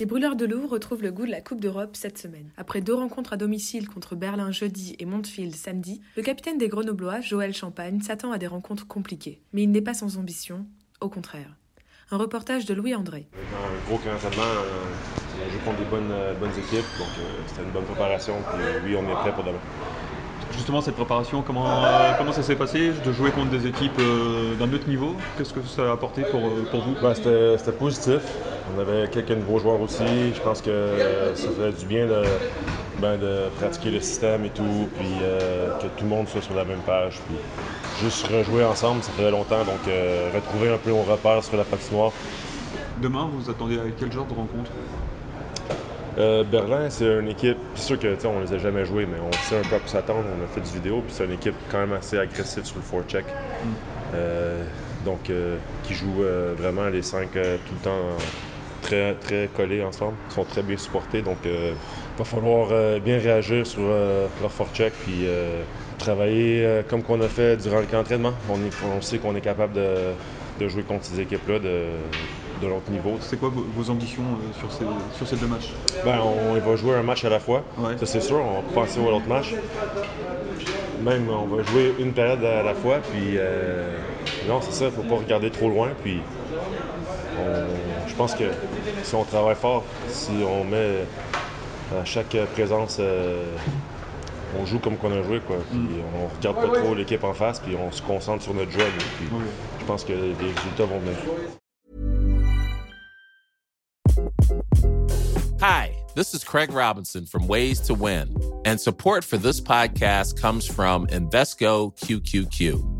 Les brûleurs de loup retrouvent le goût de la Coupe d'Europe cette semaine. Après deux rencontres à domicile contre Berlin jeudi et Montfield samedi, le capitaine des Grenoblois, Joël Champagne, s'attend à des rencontres compliquées. Mais il n'est pas sans ambition, au contraire. Un reportage de Louis André. Un gros camp d'entraînement, euh, on joue contre des bonnes, euh, bonnes équipes, donc euh, c'était une bonne préparation. Puis euh, oui, on est prêt pour demain. Justement, cette préparation, comment, euh, comment ça s'est passé de jouer contre des équipes euh, d'un autre niveau? Qu'est-ce que ça a apporté pour, euh, pour vous? Ben, c'était c'était positif. On avait quelques nouveaux joueurs aussi. Je pense que ça fait du bien de, ben, de pratiquer le système et tout, puis euh, que tout le monde soit sur la même page. Puis juste rejouer ensemble, ça faisait longtemps, donc euh, retrouver un peu nos repères sur la patinoire. Demain, vous attendez à quel genre de rencontre? Euh, Berlin, c'est une équipe, c'est sûr que on les a jamais joués, mais on sait un peu à quoi s'attendre. On a fait du vidéo, puis c'est une équipe quand même assez agressive sur le forecheck. Euh, donc, qui joue vraiment les cinq tout le temps très, très collés ensemble. Ils sont très bien supportés, donc il va falloir euh, bien réagir sur euh, leur forecheck, puis euh, travailler euh, comme qu'on a fait durant le camp d'entraînement. On, sait qu'on est capable de, de jouer contre ces équipes-là de, de l'autre niveau. C'est quoi vos, ambitions euh, sur, ces, sur ces deux matchs? Ben, on, va jouer un match à la fois. Ouais. Ça, c'est sûr. On va penser à l'autre match. Même, on va jouer une période à la fois. Puis, euh, non, c'est ça. Il ne faut pas regarder trop loin. Puis, on- je pense que si on travaille fort, si on met à chaque présence, euh, on joue comme qu'on a joué. Quoi. Puis, on regarde pas trop l'équipe en face. Puis, on se concentre sur notre. Puis, Oui. je pense que les résultats vont venir. Hi, this is Craig Robinson from Ways to Win, and support for this podcast comes from Invesco QQQ.